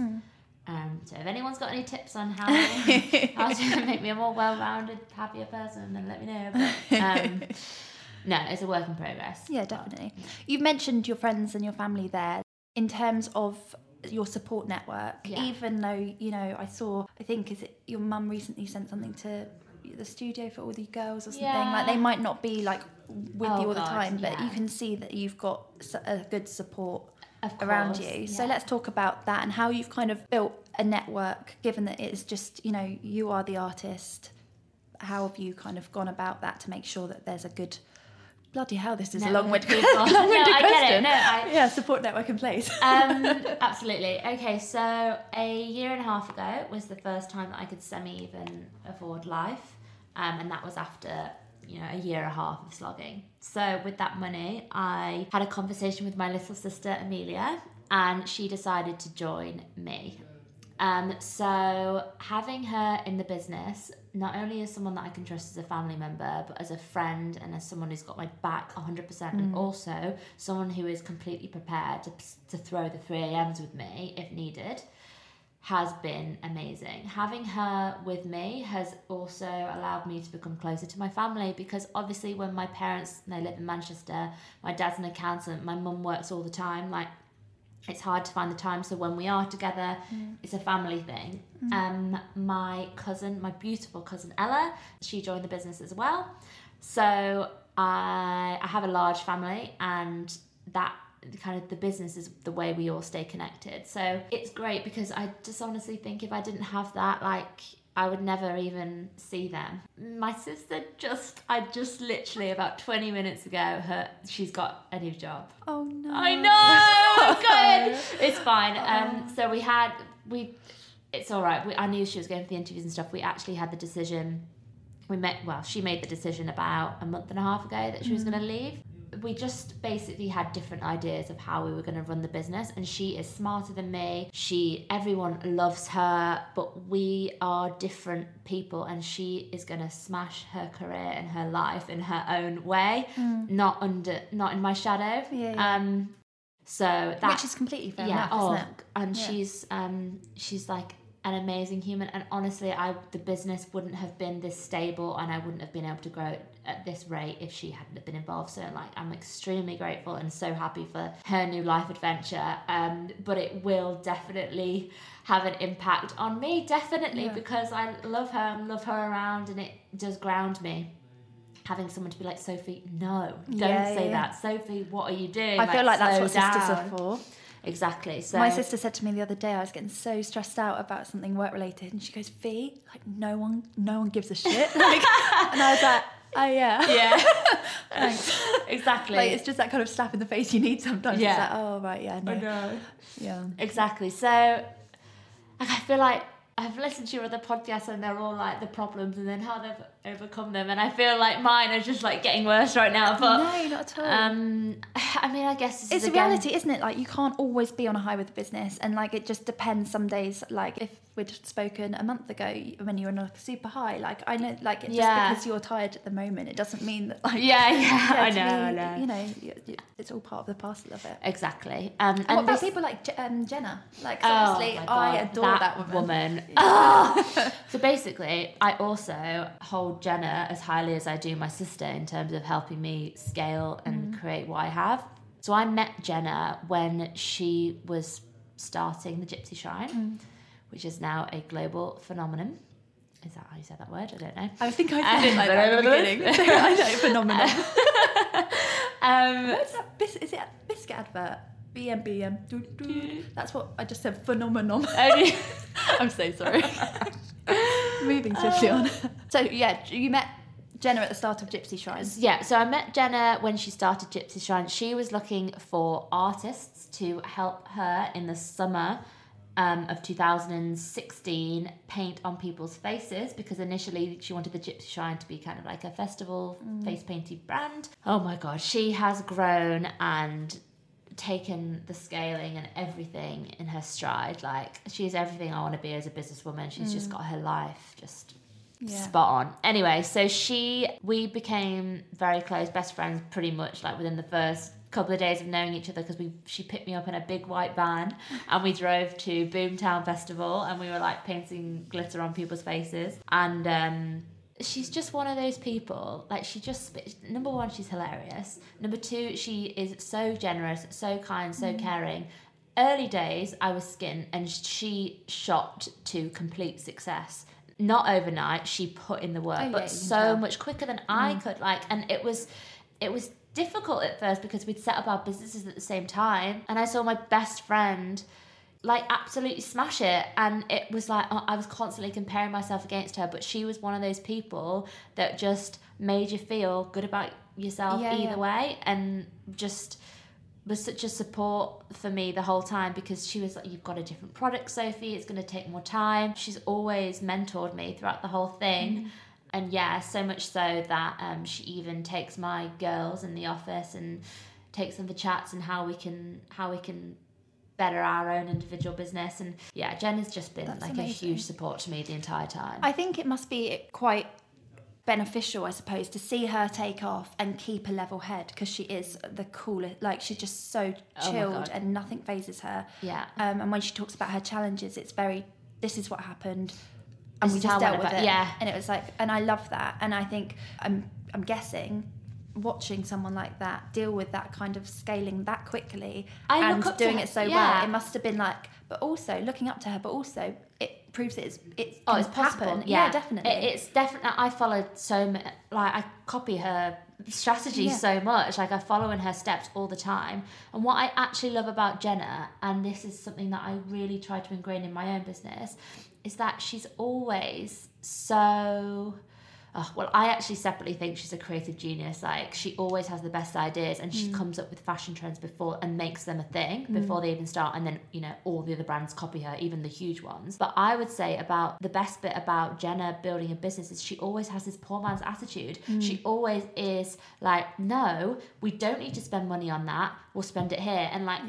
Um, so if anyone's got any tips on how <laughs> how to make me a more well-rounded, happier person, then let me know. But, um, <laughs> no, it's a work in progress. Yeah, definitely. You've mentioned your friends and your family there in terms of your support network. Yeah. Even though you know, I saw. I think is it your mum recently sent something to the studio for all the girls or something. Like they might not be like with Oh, you all the time, but you can see that you've got a good support around you. So let's talk about that and how you've kind of built a network. Given that it's just you know you are the artist, how have you kind of gone about that to make sure that there's a good bloody hell this is a long-winded, of people. long-winded No, <laughs> I get it. No, I- <laughs> yeah, support network in place. <laughs> um, absolutely. Okay, so a year and a half ago was the first time that I could semi even afford life, um, and that was after you know a year and a half of slogging. So with that money, I had a conversation with my little sister Amelia, and she decided to join me. Um, so having her in the business, not only as someone that I can trust as a family member, but as a friend and as someone who's got my back 100%, and also someone who is completely prepared to, to throw the 3 a.m.s with me if needed, has been amazing. Having her with me has also allowed me to become closer to my family because obviously when my parents they live in Manchester, my dad's an accountant, my mum works all the time, like it's hard to find the time so when we are together it's a family thing. Um my cousin my beautiful cousin ella she joined the business as well. So i i have a large family and that kind of the business is the way we all stay connected. So it's great because i just honestly think if i didn't have that like I would never even see them. My sister just, I just literally about 20 minutes ago, her, she's got a new job. oh no. I know. <laughs> Good. It's fine. Um. So we had we. It's all right. We, I knew she was going for the interviews and stuff. We actually had the decision. We met. Well, she made the decision about a month and a half ago that she was going to leave. We just basically had different ideas of how we were going to run the business, and she is smarter than me. She, everyone loves her, but we are different people, and she is going to smash her career and her life in her own way, not under, not in my shadow. Yeah, yeah. Um, so that Which is completely fair yeah, enough, oh, and Yeah. she's um she's like an amazing human. And honestly I the business wouldn't have been this stable and I wouldn't have been able to grow it at this rate if she hadn't have been involved. So like I'm extremely grateful and so happy for her new life adventure. Um but it will definitely have an impact on me definitely Yeah. because I love her and love her around and it does ground me. Having someone to be like Sophie no don't Yeah, say yeah. that. Sophie what are you doing? I feel like that's what sisters are for. Exactly. So My sister said to me the other day, I was getting so stressed out about something work related, and she goes, "Fee, like no one, no one gives a shit." <laughs> Like, and I was like, "Oh yeah, Yeah. <laughs> <laughs> exactly. Like it's just that kind of slap in the face you need sometimes. Yeah. It's like, "Oh right, yeah, no, know. yeah." Exactly. So like, I feel like I've listened to your other podcasts and they're all like the problems and then how they've overcome them and I feel like mine are just like getting worse right now. But no, not at all. um <sighs> I mean I guess this it's is a again, reality, isn't it? Like you can't always be on a high with the business, and like it just depends. Some days, like if we'd spoken a month ago when you were on a super high, like I know, like just Yeah. because you're tired at the moment, it doesn't mean that like Yeah, yeah, <laughs> I to know, I know. You know, you- you- it's all part of the parcel of it. Exactly. Um And and what about people like um, Jenna? Like, Oh obviously, I adore that, woman. <laughs> Ah! <laughs> so basically, I also hold Jenna as highly as I do my sister in terms of helping me scale Mm. and create what I have. So I met Jenna when she was starting the Gypsy Shrine, Mm. Which is now a global phenomenon. Is that how you say that word? I don't know. I think I said it like that at the <laughs> beginning. <laughs> I know, phenomenal. <laughs> Um, What's that? Bis- is it a biscuit advert? BM BM. Doo, doo. That's what I just said. Phenomenon. I'm so sorry. Moving swiftly on. So yeah, you met Jenna at the start of Gypsy Shrine. Yeah, so I met Jenna when she started Gypsy Shrine. She was looking for artists to help her in the summer um, of 2016 paint on people's faces because initially she wanted the Gypsy Shrine to be kind of like a festival face painting brand. Oh my god, she has grown and taken the scaling and everything in her stride. Like she's everything I want to be as a businesswoman. She's just got her life just Yeah. spot on. Anyway, so she we became very close, best friends pretty much like within the first couple of days of knowing each other because we she picked me up in a big white van and we drove to Boomtown Festival and we were like painting glitter on people's faces. And um she's just one of those people like she just number one she's hilarious. Number two she is so generous so kind so caring. Early days i was skin and she shot to complete success. Not overnight she put in the work Oh, yeah, but so tell. much quicker than i could like and it was it was difficult at first because we'd set up our businesses at the same time and i saw my best friend like absolutely smash it and it was like oh, i was constantly comparing myself against her but she was one of those people that just made you feel good about yourself Yeah, either yeah. way and just was such a support for me the whole time because she was like you've got a different product sophie it's going to take more time she's always mentored me throughout the whole thing Mm-hmm. And yeah so much so that um, she even takes my girls in the office and takes them for chats and how we can how we can better our own individual business and yeah jen has just been That's like amazing. a huge support to me the entire time I think it must be quite beneficial, I suppose, to see her take off and keep a level head because she is the coolest. Like she's just so Oh chilled God. and nothing phases her. yeah Um, and when she talks about her challenges, it's very, this is what happened. And we just dealt with it. yeah. And it was like, and I love that. And I think, I'm, I'm guessing, watching someone like that deal with that kind of scaling that quickly I and look up to doing it so yeah. well, it must have been like, but also looking up to her, but also it proves it's, it's, Oh, it's possible. happen. Yeah, definitely. It, it's definitely. I followed so m- like I copy her strategy Yeah. so much. Like I follow in her steps all the time. And what I actually love about Jenna, and this is something that I really try to ingrain in my own business, is that she's always so. Oh, well, I actually separately think she's a creative genius. Like she always has the best ideas, and she mm. comes up with fashion trends before and makes them a thing mm. before they even start. And then you know all the other brands copy her, even the huge ones. But I would say about the best bit about Jenna building a business is she always has this poor man's attitude. Mm. She always is like, no, we don't need to spend money on that. We'll spend it here, and like.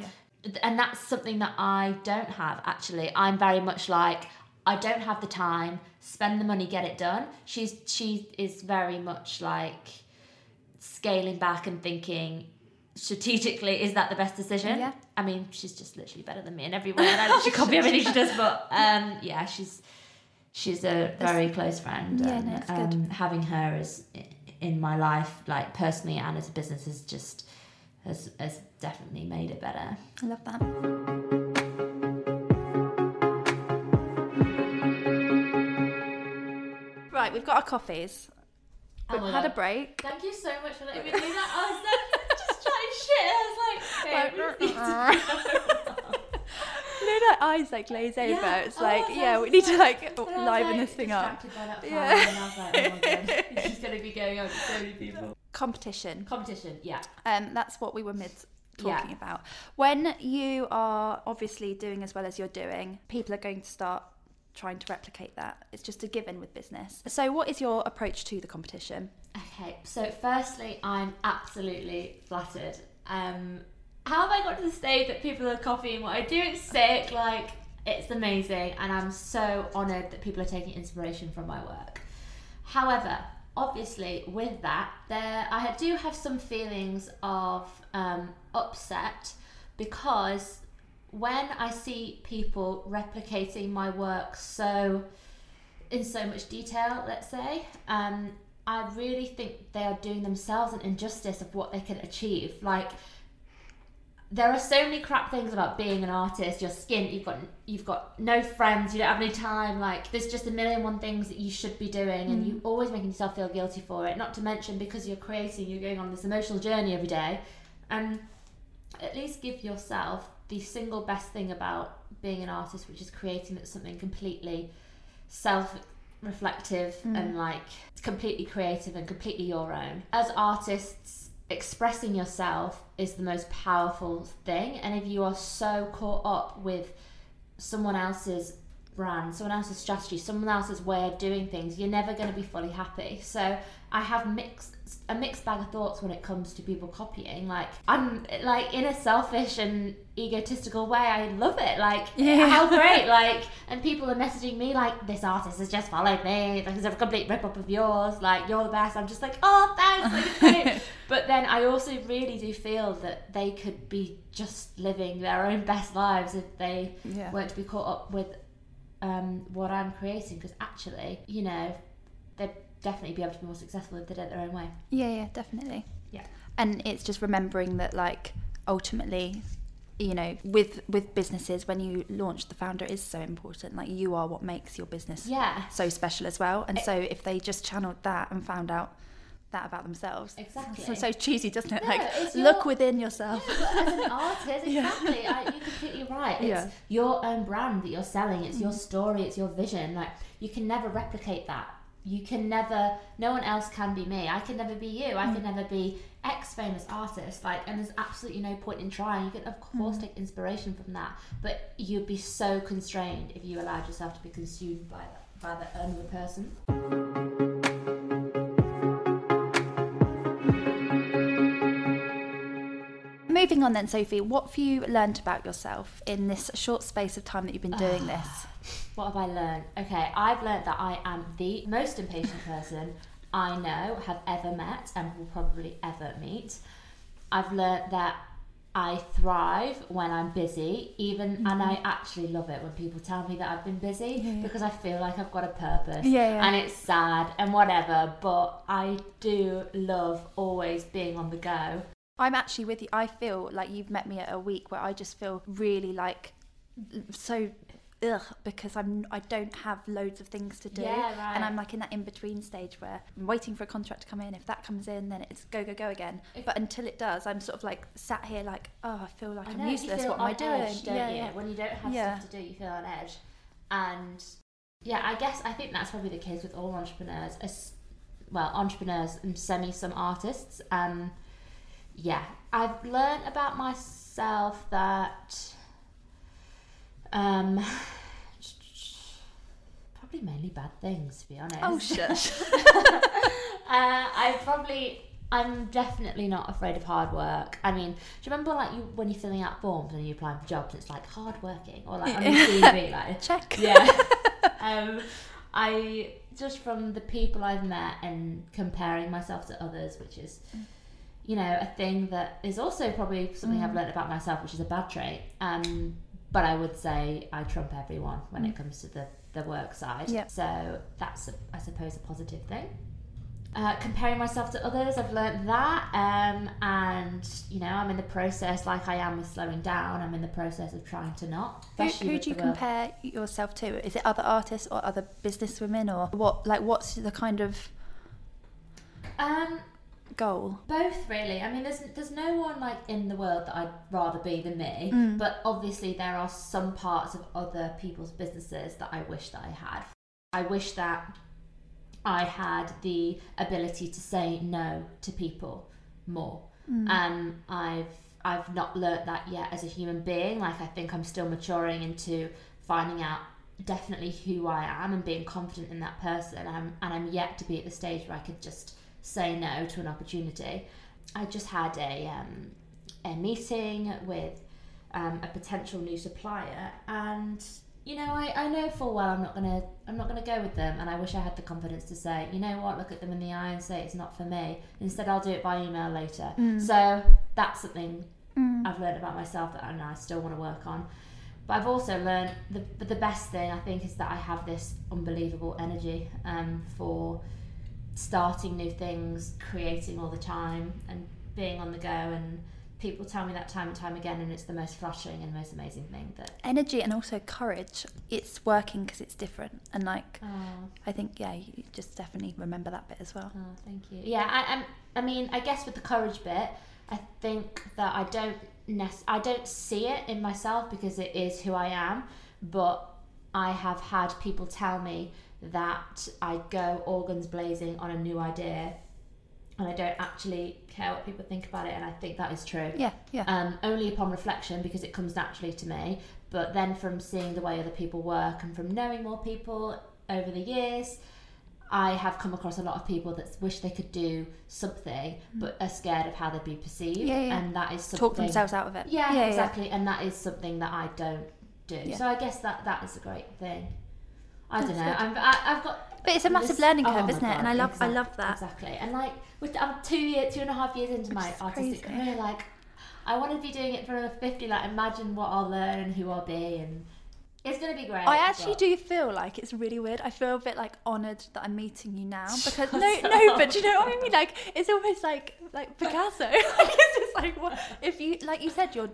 And that's something that I don't have actually. I'm very much like I don't have the time. Spend the money, get it done. She's she is very much like scaling back and thinking strategically is that the best decision Yeah. i mean she's just literally better than me in every way and i literally copy everything she does but um yeah she's she's a very close friend Yeah, and no, it's good. um, having her as in my life like personally and as a business is just has, has definitely made it better I love that. We've got our coffees. Oh We've had a break. Thank you so much for letting me do that. I was like, <laughs> just chatting shit. I was like, <laughs> okay, we need to- <laughs> You that eyes like glaze over. Yeah. It's Oh, like, so yeah, we need to like- like But I was, liven like, this thing up. distracted by that Yeah. fire, And I was like, oh she's going to be going on so many people. Competition. Competition, yeah. Um, that's what we were mid Yeah. talking about. When you are obviously doing as well as you're doing, people are going to start trying to replicate that. It's just a given with business. So, what is your approach to the competition? Okay, so firstly, I'm absolutely flattered. Um, how have I got to the stage that people are copying what I do? It's sick, like it's amazing, and I'm so honoured that people are taking inspiration from my work. However, obviously, with that, there I do have some feelings of um, upset because when I see people replicating my work so in so much detail, let's say, um, I really think they are doing themselves an injustice of what they can achieve. Like, there are so many crap things about being an artist. You're skint. You've got you've got no friends. You don't have any time. Like, there's just a million one things that you should be doing, and you're always making yourself feel guilty for it. Not to mention because you're creating, you're going on this emotional journey every day, and at least give yourself the single best thing about being an artist, which is creating something completely self reflective mm. and like completely creative and completely your own. As artists, expressing yourself is the most powerful thing. And if you are so caught up with someone else's brand, someone else's strategy, someone else's way of doing things, you're never going to be fully happy. So I have mixed a mixed bag of thoughts when it comes to people copying. Like I'm like in a selfish and egotistical way, I love it. Like Yeah. how great! <laughs> Like and people are messaging me like this artist has just followed me. Like it's a complete rip up of yours. Like you're the best. I'm just like oh thanks. Like, <laughs> but then I also really do feel that they could be just living their own best lives if they Yeah. weren't to be caught up with um, what I'm creating. Because actually, you know, definitely be able to be more successful if they did it their own way. Yeah, yeah, definitely. Yeah. And it's just remembering that like ultimately you know with with businesses when you launch the founder is so important like you are what makes your business Yeah. so special as well and It- so if they just channeled that and found out that about themselves Exactly. so, so cheesy doesn't it No, like it's look within yourself Yeah, as an <laughs> artist, Yeah. exactly. I, you're completely right. It's Yeah. your own brand that you're selling. It's your Mm-hmm. story. It's your vision. Like you can never replicate that. You can never. No one else can be me. I can never be you. I Mm. can never be X famous artist. Like, and there's absolutely no point in trying. You can of course Mm. take inspiration from that, but you'd be so constrained if you allowed yourself to be consumed by that by that another person. Moving on then sophie what have you learned about yourself in this short space of time that you've been doing this What have I learned? Okay, I've learned that I am the most impatient person I know, have ever met, and will probably ever meet. I've learned that I thrive when I'm busy, even, and I actually love it when people tell me that I've been busy Mm-hmm. Yeah. because I feel like I've got a purpose. Yeah, yeah. And it's sad and whatever, but I do love always being on the go. I'm actually with you. I feel like you've met me at a week where I just feel really like so ugh because I'm I don't have loads of things to do. Yeah, right. And I'm like in that in between stage where I'm waiting for a contract to come in. If that comes in, then it's go go go again. If- but until it does, I'm sort of like sat here like oh I feel like I I'm useless. What am I doing? edge, don't yeah, you? yeah. When you don't have Yeah. stuff to do, you feel on edge. And yeah, I guess I think that's probably the case with all entrepreneurs. As, well, entrepreneurs and semi some artists. Um, yeah, I've learned about myself that um, <sighs> probably mainly bad things, to be honest. Oh shush. <laughs> Uh, I probably, I'm definitely not afraid of hard work. I mean, do you remember like you when you're filling out forms and you're applying for jobs, it's like hard working or like on your CV, like <laughs> Check. yeah. <laughs> um, I just from the people I've met and comparing myself to others, which is, you know, a thing that is also probably something I've learned about myself, which is a bad trait. Um, but I would say I trump everyone when it comes to the the work side. Yeah. So that's, a, I suppose, a positive thing. Uh, comparing myself to others, I've learnt that, um, and you know, I'm in the process, like I am with slowing down. I'm in the process of trying to not. Who, who do you compare yourself to? Is it other artists or other businesswomen or what? Like, what's the kind of Um, goal? both really. I mean, there's there's no one like in the world that I'd rather be than me. Mm. But obviously, there are some parts of other people's businesses that I wish that I had. I wish that I had the ability to say no to people more. Mm. Um, I've I've not learnt that yet as a human being. Like I think I'm still maturing into finding out definitely who I am and being confident in that person. And I'm, and I'm yet to be at the stage where I could just say no to an opportunity. I just had a um, a meeting with um, a potential new supplier, and you know I, I know full well I'm not gonna I'm not gonna go with them, and I wish I had the confidence to say you know what look at them in the eye and say it's not for me. Instead I'll do it by email later. So that's something Mm. I've learned about myself that I, know I still want to work on. But I've also learned the the best thing I think is that I have this unbelievable energy um, for starting new things, creating all the time, and being on the go. And people tell me that time and time again, and it's the most flattering and most amazing thing. That Energy and also courage. It's working because it's different, and like oh, I think yeah, you just definitely remember that bit as well. oh thank you. Yeah, I, I'm. I mean, I guess with the courage bit, I think that I don't nec- I don't see it in myself because it is who I am, but I have had people tell me that I go organs blazing on a new idea and I don't actually care what people think about it, and I think that is true. Yeah, yeah. Um, only upon reflection because it comes naturally to me, but then from seeing the way other people work and from knowing more people over the years, I have come across a lot of people that wish they could do something but are scared of how they'd be perceived, Mm. Yeah, yeah. and that is something. Talk themselves out of it. Yeah, yeah, exactly, and that is something that I don't do. So I guess that that is a great thing. I don't know. I'm, I, I've got. But it's a massive this- learning oh curve, my isn't it? And I love, I love that. Exactly, and like with I'm two year, two and a half years into my is artistic crazy. career, like I want to be doing it for another fifty. Like imagine what I'll learn and who I'll be, and it's gonna be great. I actually but- do feel like it's really weird. I feel a bit like honoured that I'm meeting you now <laughs> because no, no, but do you know what I mean? Like it's almost like like Picasso. <laughs> like it's just like what if you like you said you're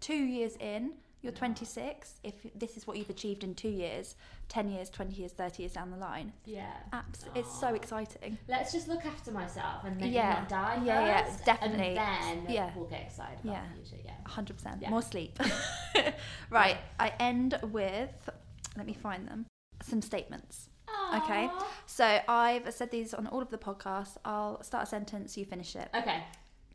two years in, you're 26. If this is what you've achieved in two years, 10 years, 20 years, 30 years down the line, Yeah. abs- it's so exciting. Let's just look after myself and maybe Yeah. not die Yeah, yeah, definitely. And then Yeah. we'll get excited about Yeah. the future. Yeah. 100%. Yeah. More sleep. <laughs> <laughs> right, I end with, let me find them, some statements. Okay. So I've said these on all of the podcasts. I'll start a sentence, you finish it. Okay.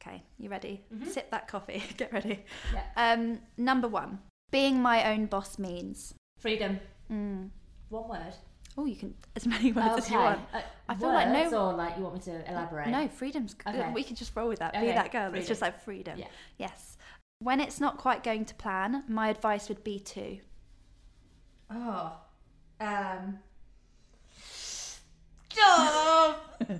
Okay, you ready? Mhm. Sip that coffee. <laughs> Get ready. Yeah. Um, number one, being my own boss means. Freedom. Mm. One word. Oh, you can as many words as you want. Uh, I feel like no- words or like you want me to elaborate? No, freedom's good. Okay. We can just roll with that. Be that girl. It's just like freedom. Yeah. Yes. When it's not quite going to plan, my advice would be to. Oh. Um. Stop. <laughs>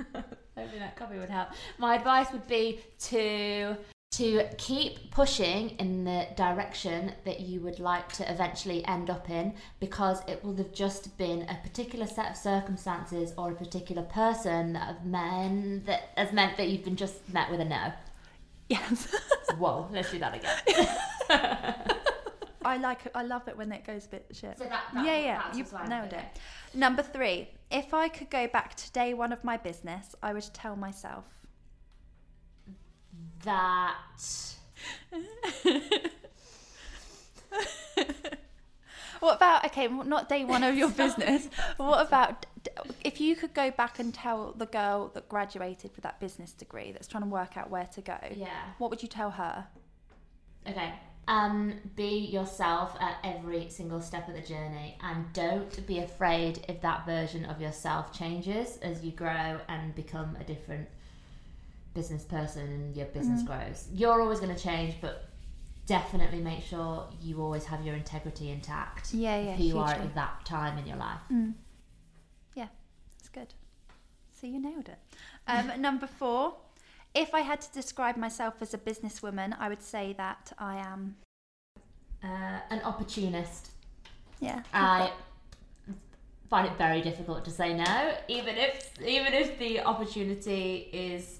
<laughs> Hopefully that copy would help. My advice would be to to keep pushing in the direction that you would like to eventually end up in because it will have just been a particular set of circumstances or a particular person that have meant that has meant that you've been just met with a no. Yes. <laughs> Whoa, let's do that again. I like it. I love it when it goes a bit shit. So that, that yeah, yeah, that's you nailed it. Number three, if I could go back to day one of my business, I would tell myself. That <laughs> What about okay, not day one of your business? what about if you could go back and tell the girl that graduated with that business degree that's trying to work out where to go? yeah. What would you tell her? Okay. Um, be yourself at every single step of the journey and don't be afraid if that version of yourself changes as you grow and become a different business person and your business grows. You're always going to change, but definitely make sure you always have your integrity intact. Yeah, yeah, Who you are at that time in your life. Mm. Yeah, that's good. So you nailed it. Um, <laughs> number four, if I had to describe myself as a businesswoman, I would say that I am. Uh, an opportunist. Yeah. I find it very difficult to say no, even if even if the opportunity is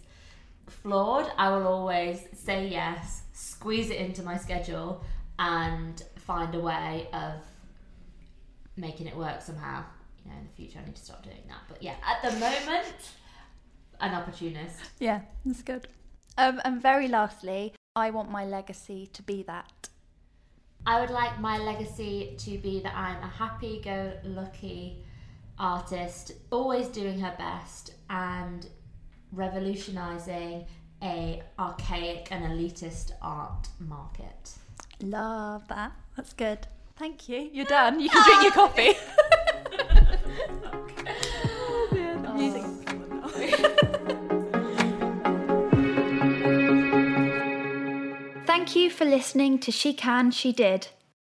flawed. I will always say yes, squeeze it into my schedule, and find a way of making it work somehow. You know, in the future, I need to stop doing that. But yeah, at the moment, an opportunist. Yeah, that's good. Um, and very lastly, I want my legacy to be that. I would like my legacy to be that I'm a happy go lucky artist, always doing her best and revolutionizing a archaic and elitist art market. Love that. That's good. Thank you. You're done. You can drink your coffee. Oh. <laughs> <laughs> Music. Thank you for listening to She Can, She Did.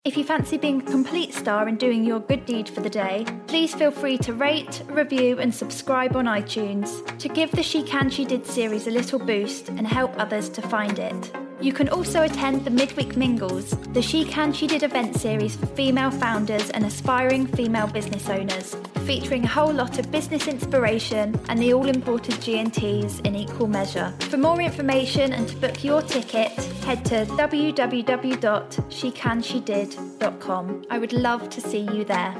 If you fancy being a complete star and doing your good deed for the day, please feel free to rate, review, and subscribe on iTunes to give the She Can, She Did series a little boost and help others to find it. You can also attend the Midweek Mingles, the She Can, She Did event series for female founders and aspiring female business owners, featuring a whole lot of business inspiration and the all important G&Ts in equal measure. For more information and to book your ticket, head to www.shecanshedid.com. I would love to see you there.